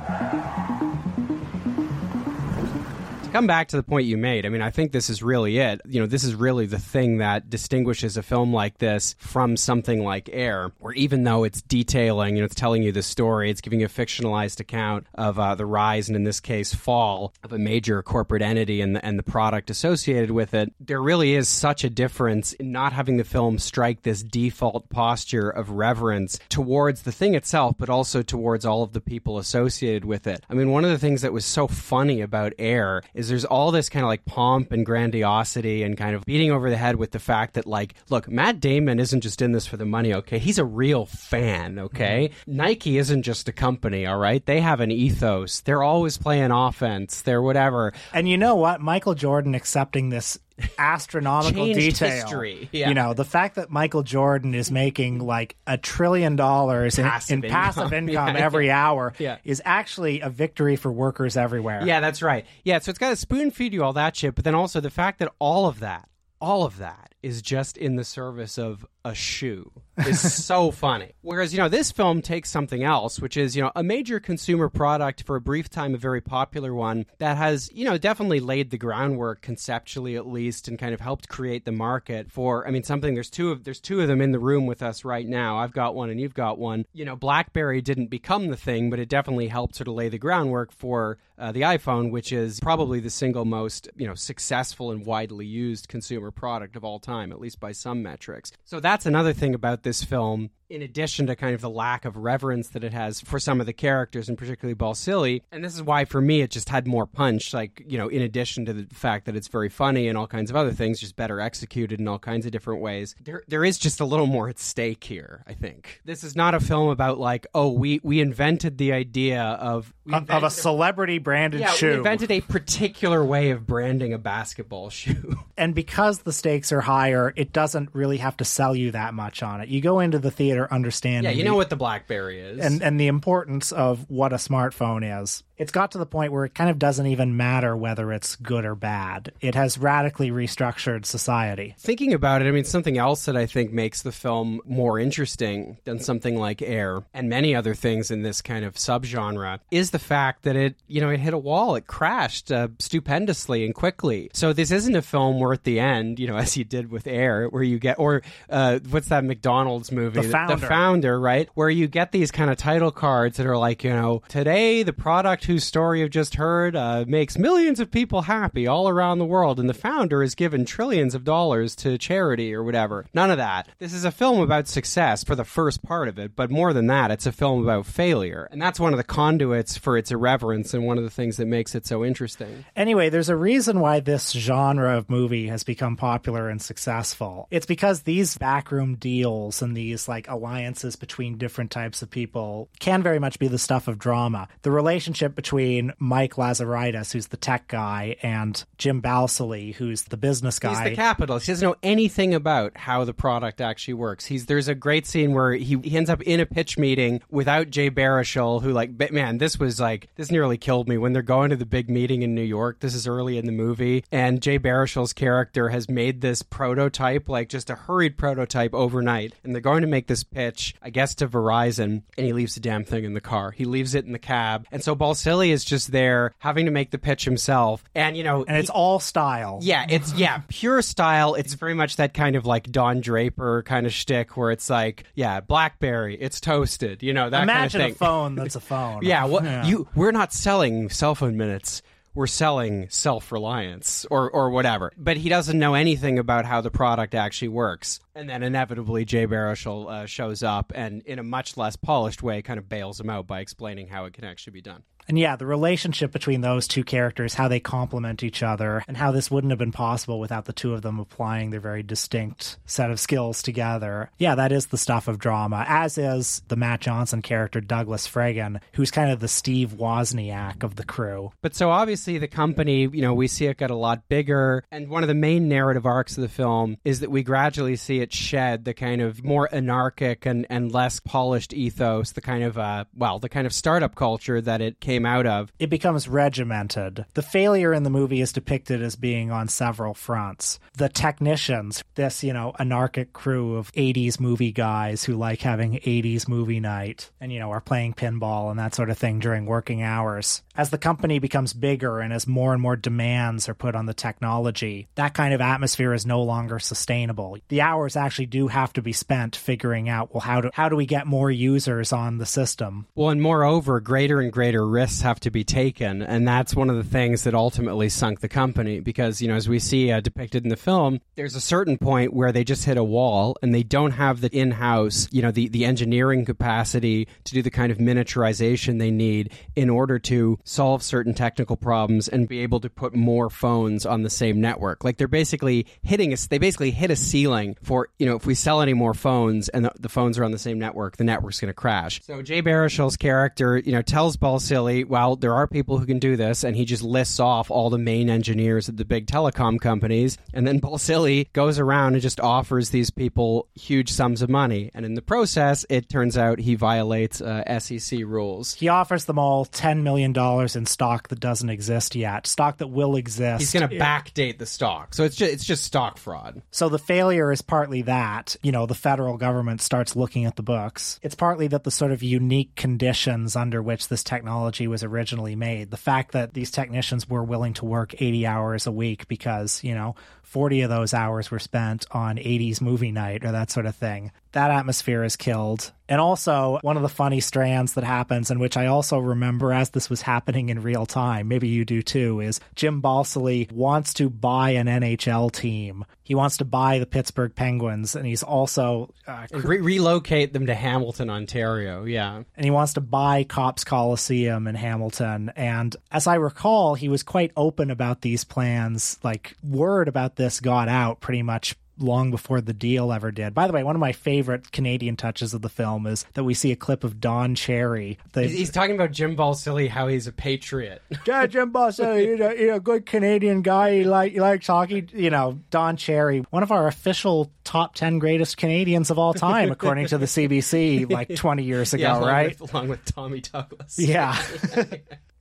D: Come back to the point you made, I mean, I think this is really it. You know, this is really the thing that distinguishes a film like this from something like Air, where even though it's detailing, you know, it's telling you the story, it's giving you a fictionalized account of uh, the rise and, in this case, fall of a major corporate entity and the, and the product associated with it. There really is such a difference in not having the film strike this default posture of reverence towards the thing itself, but also towards all of the people associated with it. I mean, one of the things that was so funny about Air is is there's all this kind of like pomp and grandiosity and kind of beating over the head with the fact that like look matt damon isn't just in this for the money okay? He's a real fan okay? Mm-hmm. nike isn't just a company all right? They have an ethos. They're always playing offense. They're whatever.
C: And you know what? Michael jordan accepting this astronomical detail.
D: History. Yeah.
C: You know, the fact that Michael Jordan is making like a trillion dollars in,
D: passive
C: in passive income, yeah, every
D: yeah.
C: hour is actually a victory for workers everywhere.
D: Yeah, that's right. Yeah, so it's got to spoon feed you all that shit, but then also the fact that all of that, all of that is just in the service of a shoe is so funny. Whereas, you know, this film takes something else, which is, you know, a major consumer product for a brief time, a very popular one that has, you know, definitely laid the groundwork conceptually at least and kind of helped create the market for I mean something there's two of there's two of them in the room with us right now. I've got one and you've got one. You know, BlackBerry didn't become the thing, but it definitely helped sort of lay the groundwork for uh, the iPhone, which is probably the single most, you know, successful and widely used consumer product of all time, at least by some metrics. So that's another thing about this film in addition to kind of the lack of reverence that it has for some of the characters and particularly Balsillie. And this is why for me it just had more punch, like, you know, in addition to the fact that it's very funny and all kinds of other things, just better executed in all kinds of different ways. There there is just a little more at stake here, I think. This is not a film about like, oh, we we invented the idea of
C: of a celebrity branded
D: yeah,
C: shoe.
D: We invented a particular way of branding a basketball shoe.
C: and because the stakes are higher, it doesn't really have to sell you that much on it. You go into the theater understanding.
D: Yeah, you know what the BlackBerry is,
C: and and the importance of what a smartphone is it's got to the point where it kind of doesn't even matter whether it's good or bad. It has radically restructured society.
D: Thinking about it, I mean, something else that I think makes the film more interesting than something like Air and many other things in this kind of subgenre is the fact that it, you know, it hit a wall. It crashed uh, stupendously and quickly. So this isn't a film where at the end, you know, as you did with Air, where you get, or uh, what's that McDonald's movie?
C: The Founder.
D: The Founder, right? Where you get these kind of title cards that are like, you know, today the product whose story you've just heard uh, makes millions of people happy all around the world, and the founder is given trillions of dollars to charity or whatever. None of that. This is a film about success for the first part of it, but more than that, it's a film about failure. And that's one of the conduits for its irreverence and one of the things that makes it so interesting.
C: Anyway, there's a reason why this genre of movie has become popular and successful. It's because these backroom deals and these like alliances between different types of people can very much be the stuff of drama. The relationship between Mike Lazaridis, who's the tech guy, and Jim Balsillie, who's the business guy.
D: He's the capitalist. He doesn't know anything about how the product actually works. He's there's a great scene where he, he ends up in a pitch meeting without Jay Baruchel, who like man, this was like this nearly killed me when they're going to the big meeting in New York. This is early in the movie, and Jay Baruchel's character has made this prototype, like just a hurried prototype overnight, and they're going to make this pitch, I guess, to Verizon, and he leaves the damn thing in the car. He leaves it in the cab, and so Balsillie is just there having to make the pitch himself. And, you know,
C: and it's he, all style.
D: Yeah, it's, yeah, pure style. It's very much that kind of like Don Draper kind of shtick where it's like, yeah, Blackberry, it's toasted, you know, that
C: Imagine
D: kind of
C: thing. a phone that's a phone.
D: yeah, well, yeah. you, we're not selling cell phone minutes we're selling self reliance or, or whatever. But he doesn't know anything about how the product actually works. And then inevitably, Jay Baruchel uh, shows up and, in a much less polished way, kind of bails him out by explaining how it can actually be done.
C: And yeah, the relationship between those two characters, how they complement each other, and how this wouldn't have been possible without the two of them applying their very distinct set of skills together. Yeah, that is the stuff of drama, as is the Matt Johnson character, Douglas Fregin, who's kind of the Steve Wozniak of the crew.
D: But so obviously, the company, you know, we see it get a lot bigger. And one of the main narrative arcs of the film is that we gradually see it shed the kind of more anarchic and, and less polished ethos, the kind of, uh, well, the kind of startup culture that it came came out of.
C: It becomes regimented. The failure in the movie is depicted as being on several fronts. The technicians, this, you know, anarchic crew of 80s movie guys who like having 80s movie night and, you know, are playing pinball and that sort of thing during working hours. As the company becomes bigger and as more and more demands are put on the technology, that kind of atmosphere is no longer sustainable. The hours actually do have to be spent figuring out, well, how do, how do we get more users on the system?
D: Well, and moreover, greater and greater risks have to be taken, and that's one of the things that ultimately sunk the company. Because you know, as we see uh, depicted in the film, there's a certain point where they just hit a wall, and they don't have the in-house, you know, the the engineering capacity to do the kind of miniaturization they need in order to solve certain technical problems and be able to put more phones on the same network. Like they're basically hitting us. They basically hit a ceiling for you know if we sell any more phones and the, the phones are on the same network, the network's going to crash. So Jay Baruchel's character, you know, tells Balsillie, well, there are people who can do this, and he just lists off all the main engineers at the big telecom companies, and then Balsillie goes around and just offers these people huge sums of money, and in the process, it turns out he violates uh, SEC rules.
C: He offers them all $10 million in stock that doesn't exist yet, stock that will exist.
D: He's going to backdate the stock, so it's just it's just stock fraud.
C: So the failure is partly that, you know, the federal government starts looking at the books. It's partly that the sort of unique conditions under which this technology was originally made, the fact that these technicians were willing to work 80 hours a week because, you know, 40 of those hours were spent on 80s movie night or that sort of thing. That atmosphere is killed. And also, one of the funny strands that happens, and which I also remember as this was happening in real time, maybe you do too, is Jim Balsillie wants to buy an NHL team. He wants to buy the Pittsburgh Penguins, and he's also uh,
D: Re- relocate them to Hamilton, Ontario. Yeah.
C: and he wants to buy Copps Coliseum in Hamilton. And as I recall, he was quite open about these plans. Like, word about this got out pretty much long before the deal ever did. By the way, one of my favorite Canadian touches of the film is that we see a clip of Don Cherry. The,
D: He's, he's talking about Jim Balsillie, how he's a patriot.
C: yeah, Jim Balsillie, a, he's a good Canadian guy. He, like, he likes hockey. You know, Don Cherry, one of our official top 10 greatest Canadians of all time, according to the CBC like 20 years ago,
D: yeah, along
C: right?
D: With, along with Tommy Douglas.
C: Yeah.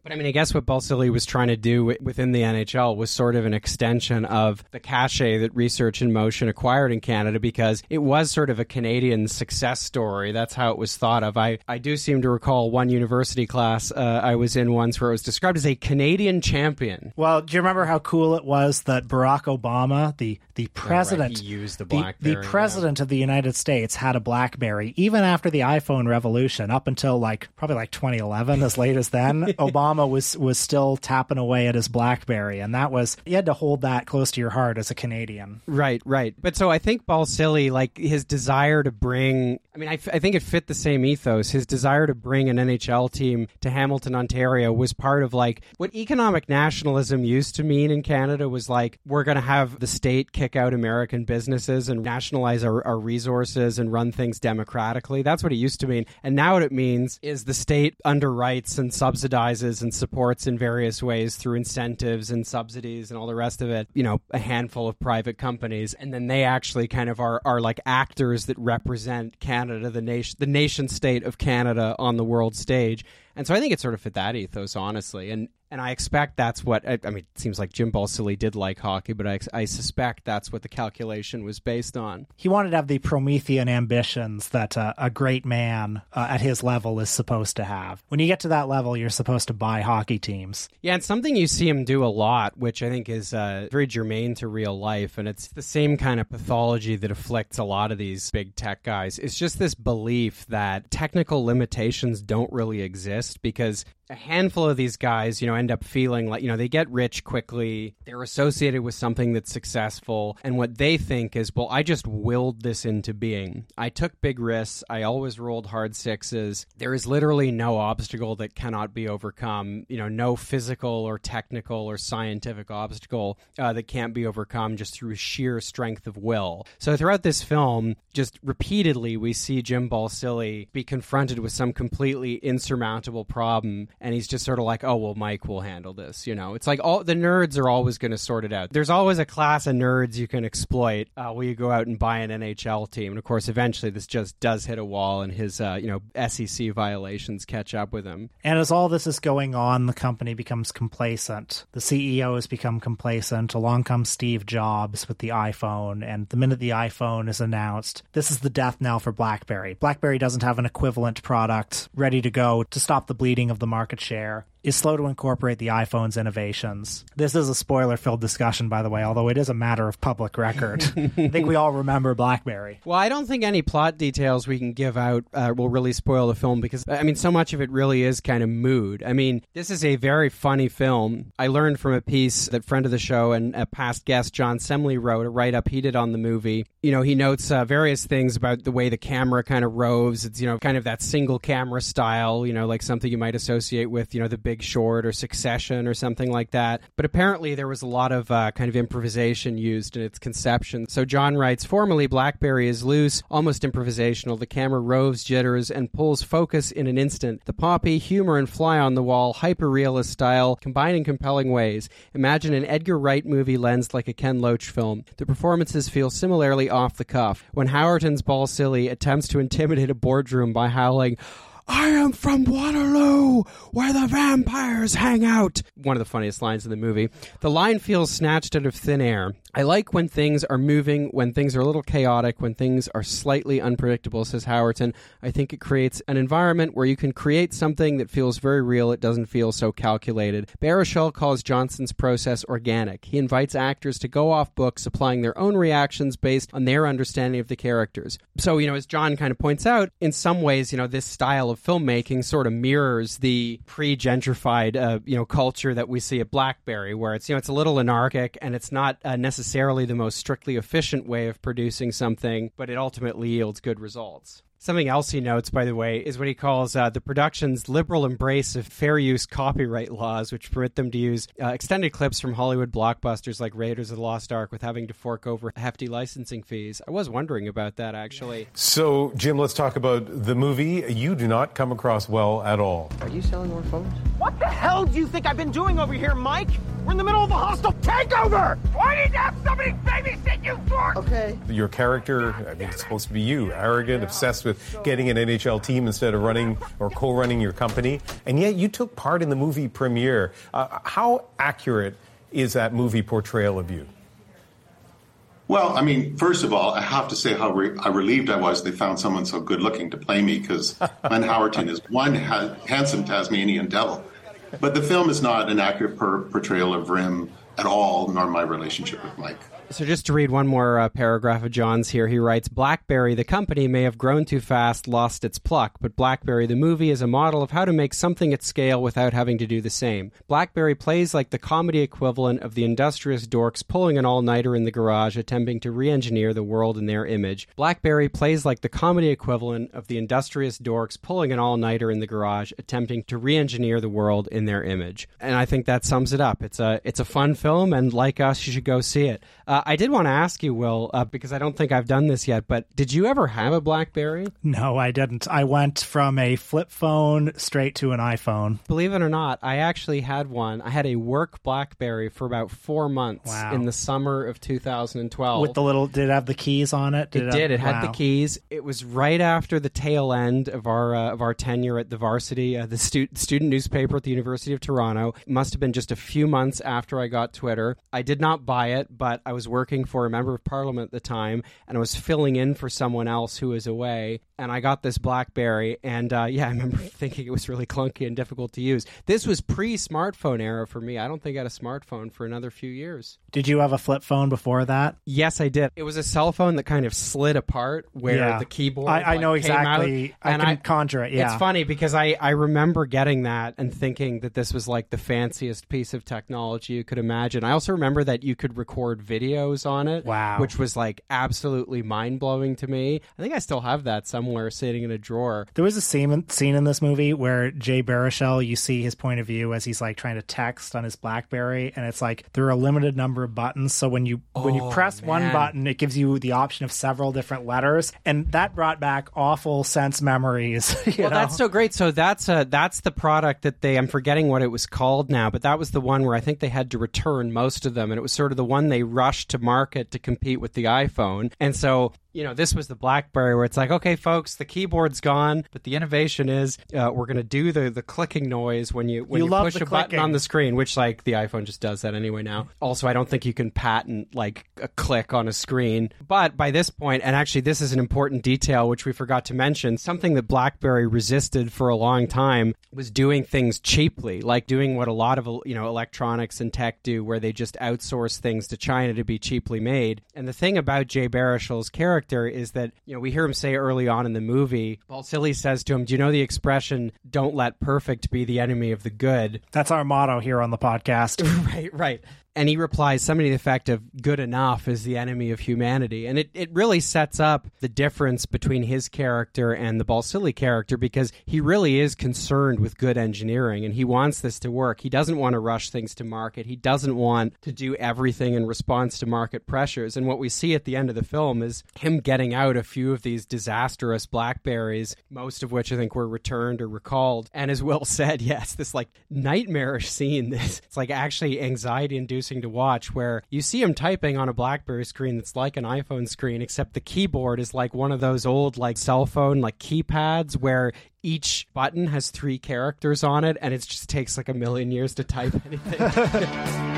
D: But I mean, I guess what Balsillie was trying to do within the NHL was sort of an extension of the cachet that Research in Motion acquired in Canada because it was sort of a Canadian success story. That's how it was thought of. I, I do seem to recall one university class uh, I was in once where it was described as a Canadian champion.
C: Well, do you remember how cool it was that Barack Obama, the the president,
D: He used the
C: the,
D: BlackBerry.
C: the
D: yeah.
C: president of the United States, had a BlackBerry even after the iPhone revolution, up until like probably like 2011, as late as then. Obama was was still tapping away at his BlackBerry, and that was you had to hold that close to your heart as a Canadian.
D: Right, right. But so I think Balsillie, like his desire to bring, I mean, I, f- I think it fit the same ethos. His desire to bring an NHL team to Hamilton, Ontario was part of like what economic nationalism used to mean in Canada was like, we're going to have the state kick out American businesses and nationalize our, our resources and run things democratically. That's what it used to mean. And now what it means is the state underwrites and subsidizes and supports in various ways through incentives and subsidies and all the rest of it, you know, a handful of private companies. And then they actually kind of are, are like actors that represent Canada, the nation, the nation state of Canada on the world stage. And so I think it sort of fit that ethos, honestly. And and I expect that's what I, I mean. It seems like Jim Balsillie did like hockey, but I, I suspect that's what the calculation was based on.
C: He wanted to have the Promethean ambitions that uh, a great man uh, at his level is supposed to have. When you get to that level, you're supposed to buy hockey teams.
D: Yeah, and something you see him do a lot, which I think is uh, very germane to real life, and it's the same kind of pathology that afflicts a lot of these big tech guys. It's just this belief that technical limitations don't really exist because a handful of these guys, you know, end up feeling like, you know, they get rich quickly, they're associated with something that's successful, and what they think is, well, I just willed this into being. I took big risks, I always rolled hard sixes. There is literally no obstacle that cannot be overcome, you know, no physical or technical or scientific obstacle uh, that can't be overcome just through sheer strength of will. So throughout this film, just repeatedly, we see Jim Balsillie be confronted with some completely insurmountable problem and he's just sort of like, "Oh well, Mike will handle this." You know, it's like all the nerds are always going to sort it out. There's always a class of nerds you can exploit. Uh, you go out and buy an NHL team, and of course, eventually this just does hit a wall, and his uh, you know SEC violations catch up with him.
C: And as all this is going on, the company becomes complacent. The CEO has become complacent. Along comes Steve Jobs with the iPhone, and the minute the iPhone is announced, this is the death knell for BlackBerry. BlackBerry doesn't have an equivalent product ready to go to stop the bleeding of the market share. Is slow to incorporate the iPhone's innovations. This is a spoiler filled discussion, by the way, although it is a matter of public record. I think we all remember BlackBerry.
D: Well, I don't think any plot details we can give out uh, will really spoil the film because, I mean, so much of it really is kind of mood. I mean, this is a very funny film. I learned from a piece that friend of the show and a past guest, John Semley, wrote, a write up he did on the movie. You know, he notes uh, various things about the way the camera kind of roves. It's, you know, kind of that single camera style, you know, like something you might associate with, you know, the big Big Short or Succession or something like that. But apparently, there was a lot of uh, kind of improvisation used in its conception. So John writes formally, Blackberry is loose, almost improvisational. The camera roves, jitters, and pulls focus in an instant. The poppy, humor, and fly on the wall, hyper realist style, combine in compelling ways. Imagine an Edgar Wright movie lensed like a Ken Loach film. The performances feel similarly off the cuff. When Howerton's Balsillie attempts to intimidate a boardroom by howling, I am from Waterloo, where the vampires hang out. One of the funniest lines in the movie. The line feels snatched out of thin air. I like when things are moving, when things are a little chaotic, when things are slightly unpredictable, says Howerton. I think it creates an environment where you can create something that feels very real. It doesn't feel so calculated. Baruchel calls Johnson's process organic. He invites actors to go off books, supplying their own reactions based on their understanding of the characters. So, you know, as John kind of points out, in some ways, you know, this style of filmmaking sort of mirrors the pre-gentrified, uh, you know, culture that we see at Blackberry, where it's, you know, it's a little anarchic and it's not uh, necessarily the most strictly efficient way of producing something, but it ultimately yields good results. Something else he notes, by the way, is what he calls uh, the production's liberal embrace of fair use copyright laws, which permit them to use uh, extended clips from Hollywood blockbusters like Raiders of the Lost Ark with having to fork over hefty licensing fees. I was wondering about that, actually.
G: So, Jim, let's talk about the movie. You do not come across well at all.
E: Are you selling more phones?
H: What the hell do you think I've been doing over here, Mike? We're in the middle of a hostile takeover! Why need to have somebody babysit you, dork?
E: Okay.
G: Your character, I mean, it's supposed to be you, arrogant, obsessed with getting an NHL team instead of running or co running your company. And yet you took part in the movie premiere. Uh, how accurate is that movie portrayal of you?
B: Well, I mean, first of all, I have to say how re- how relieved I was they found someone so good looking to play me because Glenn Howerton is one ha- handsome Tasmanian devil. But the film is not an accurate per- portrayal of Rim at all, nor my relationship with Mike.
D: So, just to read one more uh, paragraph of John's here, he writes Blackberry, the company, may have grown too fast, lost its pluck, but Blackberry, the movie, is a model of how to make something at scale without having to do the same. Blackberry plays like the comedy equivalent of the industrious dorks pulling an all nighter in the garage, attempting to re engineer the world in their image. Blackberry plays like the comedy equivalent of the industrious dorks pulling an all nighter in the garage, attempting to re engineer the world in their image. And I think that sums it up. It's a, it's a fun film, and like us, you should go see it. Uh, I did want to ask you, Will, uh, because I don't think I've done this yet, but did you ever have a Blackberry?
C: No, I didn't. I went from a flip phone straight to an iPhone.
D: Believe it or not, I actually had one. I had a work Blackberry for about four months
C: Wow.
D: in the summer of 2012.
C: With the little, did it have the keys on it?
D: it
C: have-
D: did. It had the keys. It was right after the tail end of our uh, of our tenure at the Varsity, uh, the stu- student newspaper at the University of Toronto. It must have been just a few months after I got Twitter. I did not buy it, but I was working for a member of parliament at the time, and I was filling in for someone else who was away. And I got this BlackBerry, and uh, yeah, I remember thinking it was really clunky and difficult to use. This was pre-smartphone era for me. I don't think I had a smartphone for another few years.
C: Did you have a flip phone before that?
D: Yes, I did. It was a cell phone that kind of slid apart where
C: Yeah.
D: the keyboard.
C: I- I
D: like,
C: know exactly.
D: out,
C: I
D: and
C: can conjure it, yeah.
D: it's funny because I I remember getting that and thinking that this was like the fanciest piece of technology you could imagine. I also remember that you could record videos on it.
C: Wow.
D: which was like absolutely mind blowing to me. I think I still have that somewhere sitting in a drawer.
C: There was a scene, scene in this movie where Jay Baruchel, you see his point of view as he's like trying to text on his BlackBerry, and it's like there are a limited number of buttons. So when you when you
D: Oh,
C: press one button, it gives you the option of several different letters, and that brought back awful sense memories. you
D: Well,
C: know?
D: that's so great. So that's uh, that's the product that they. I'm forgetting what it was called now, but that was the one where I think they had to return most of them, and it was sort of the one they rushed to market to compete with the iPhone. And so you know, this was the BlackBerry where it's like, okay, folks, the keyboard's gone, but the innovation is uh, we're going to do the the clicking noise when you when
C: You
D: you, push a button on the screen, which like the iPhone just does that anyway now. Also, I don't think you can patent like a click on a screen. But by this point, and actually this is an important detail which we forgot to mention, something that BlackBerry resisted for a long time was doing things cheaply, like doing what a lot of you know electronics and tech do where they just outsource things to China to be cheaply made. And the thing about Jay Baruchel's character is that, you know, we hear him say early on in the movie, Balsillie says to him, "Do you know the expression don't let perfect be the enemy of the good?"
C: that's our motto here on the podcast.
D: right, right. And he replies something to the effect of good enough is the enemy of humanity. And it, it really sets up the difference between his character and the balsillie character because he really is concerned with good engineering and he wants this to work. He doesn't want to rush things to market. He doesn't want to do everything in response to market pressures. And what we see at the end of the film is him getting out a few of these disastrous blackberries most of which i think were returned or recalled. And as will said yes this like nightmarish scene this it's like actually anxiety inducing to watch where you see him typing on a blackberry screen that's like an iphone screen except the keyboard is like one of those old like cell phone like keypads where each button has three characters on it and it just takes like a million years to type anything